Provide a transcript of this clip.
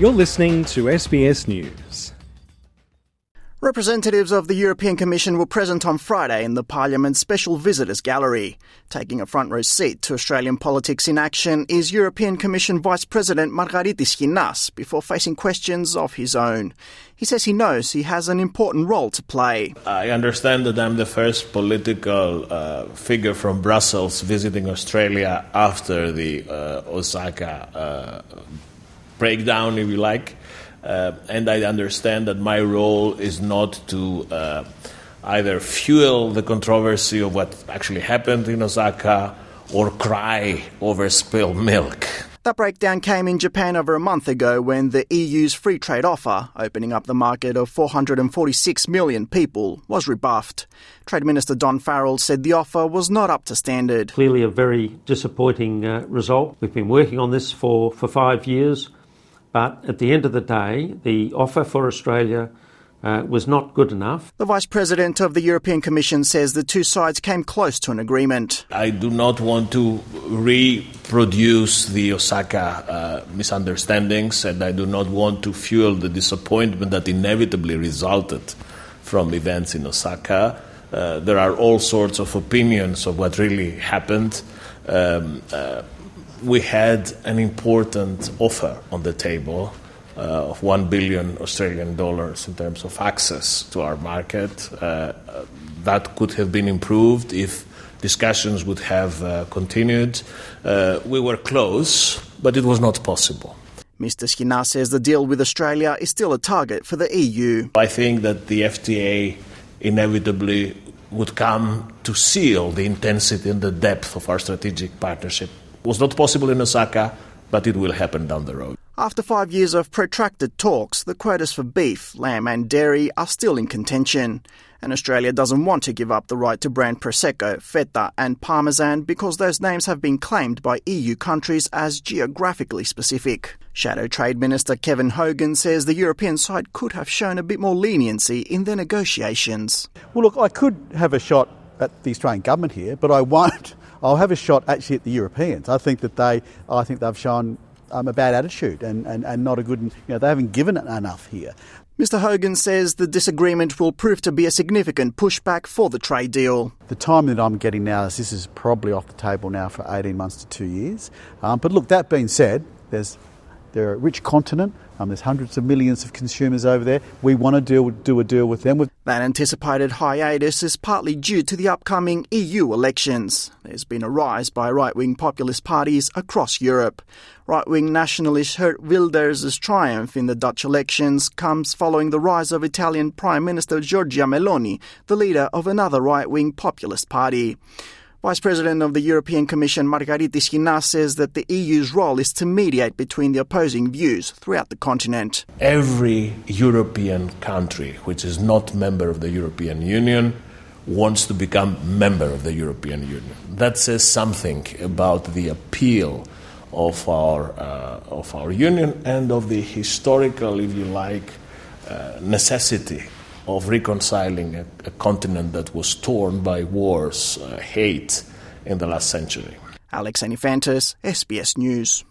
You're listening to SBS News. Representatives of the European Commission were present on Friday in the Parliament's Special Visitors Gallery. Taking a front row seat to Australian politics in action is European Commission Vice President Margaritis Schinas before facing questions of his own. He says he knows he has an important role to play. I understand that I'm the first political uh, figure from Brussels visiting Australia after the uh, Osaka uh, breakdown, if you like. Uh, and I understand that my role is not to uh, either fuel the controversy of what actually happened in Osaka or cry over spilled milk. That breakdown came in Japan over a month ago when the EU's free trade offer, opening up the market of 446 million people, was rebuffed. Trade Minister Don Farrell said the offer was not up to standard. Clearly, a very disappointing uh, result. We've been working on this for, for five years. But at the end of the day, the offer for Australia uh, was not good enough. The Vice President of the European Commission says the two sides came close to an agreement. I do not want to reproduce the Osaka uh, misunderstandings, and I do not want to fuel the disappointment that inevitably resulted from events in Osaka. Uh, there are all sorts of opinions of what really happened. Um, uh, we had an important offer on the table uh, of 1 billion Australian dollars in terms of access to our market. Uh, that could have been improved if discussions would have uh, continued. Uh, we were close, but it was not possible. Mr. Schinas says the deal with Australia is still a target for the EU. I think that the FTA inevitably would come to seal the intensity and the depth of our strategic partnership was not possible in Osaka, but it will happen down the road. After five years of protracted talks, the quotas for beef, lamb, and dairy are still in contention. And Australia doesn't want to give up the right to brand Prosecco, Feta, and Parmesan because those names have been claimed by EU countries as geographically specific. Shadow Trade Minister Kevin Hogan says the European side could have shown a bit more leniency in their negotiations. Well, look, I could have a shot at the Australian government here, but I won't. I'll have a shot actually at the Europeans. I think that they, I think they've shown um, a bad attitude and, and, and not a good, you know, they haven't given it enough here. Mr. Hogan says the disagreement will prove to be a significant pushback for the trade deal. The time that I'm getting now is this is probably off the table now for 18 months to two years. Um, but look, that being said, there's they're a rich continent. Um, there's hundreds of millions of consumers over there. We want to deal, do a deal with them. That anticipated hiatus is partly due to the upcoming EU elections. There's been a rise by right wing populist parties across Europe. Right wing nationalist Geert Wilders' triumph in the Dutch elections comes following the rise of Italian Prime Minister Giorgia Meloni, the leader of another right wing populist party. Vice President of the European Commission Margaritis Schinas says that the EU's role is to mediate between the opposing views throughout the continent. Every European country which is not member of the European Union wants to become member of the European Union. That says something about the appeal of our uh, of our union and of the historical, if you like, uh, necessity of reconciling a, a continent that was torn by wars, uh, hate in the last century. Alex Anifantis, SBS News.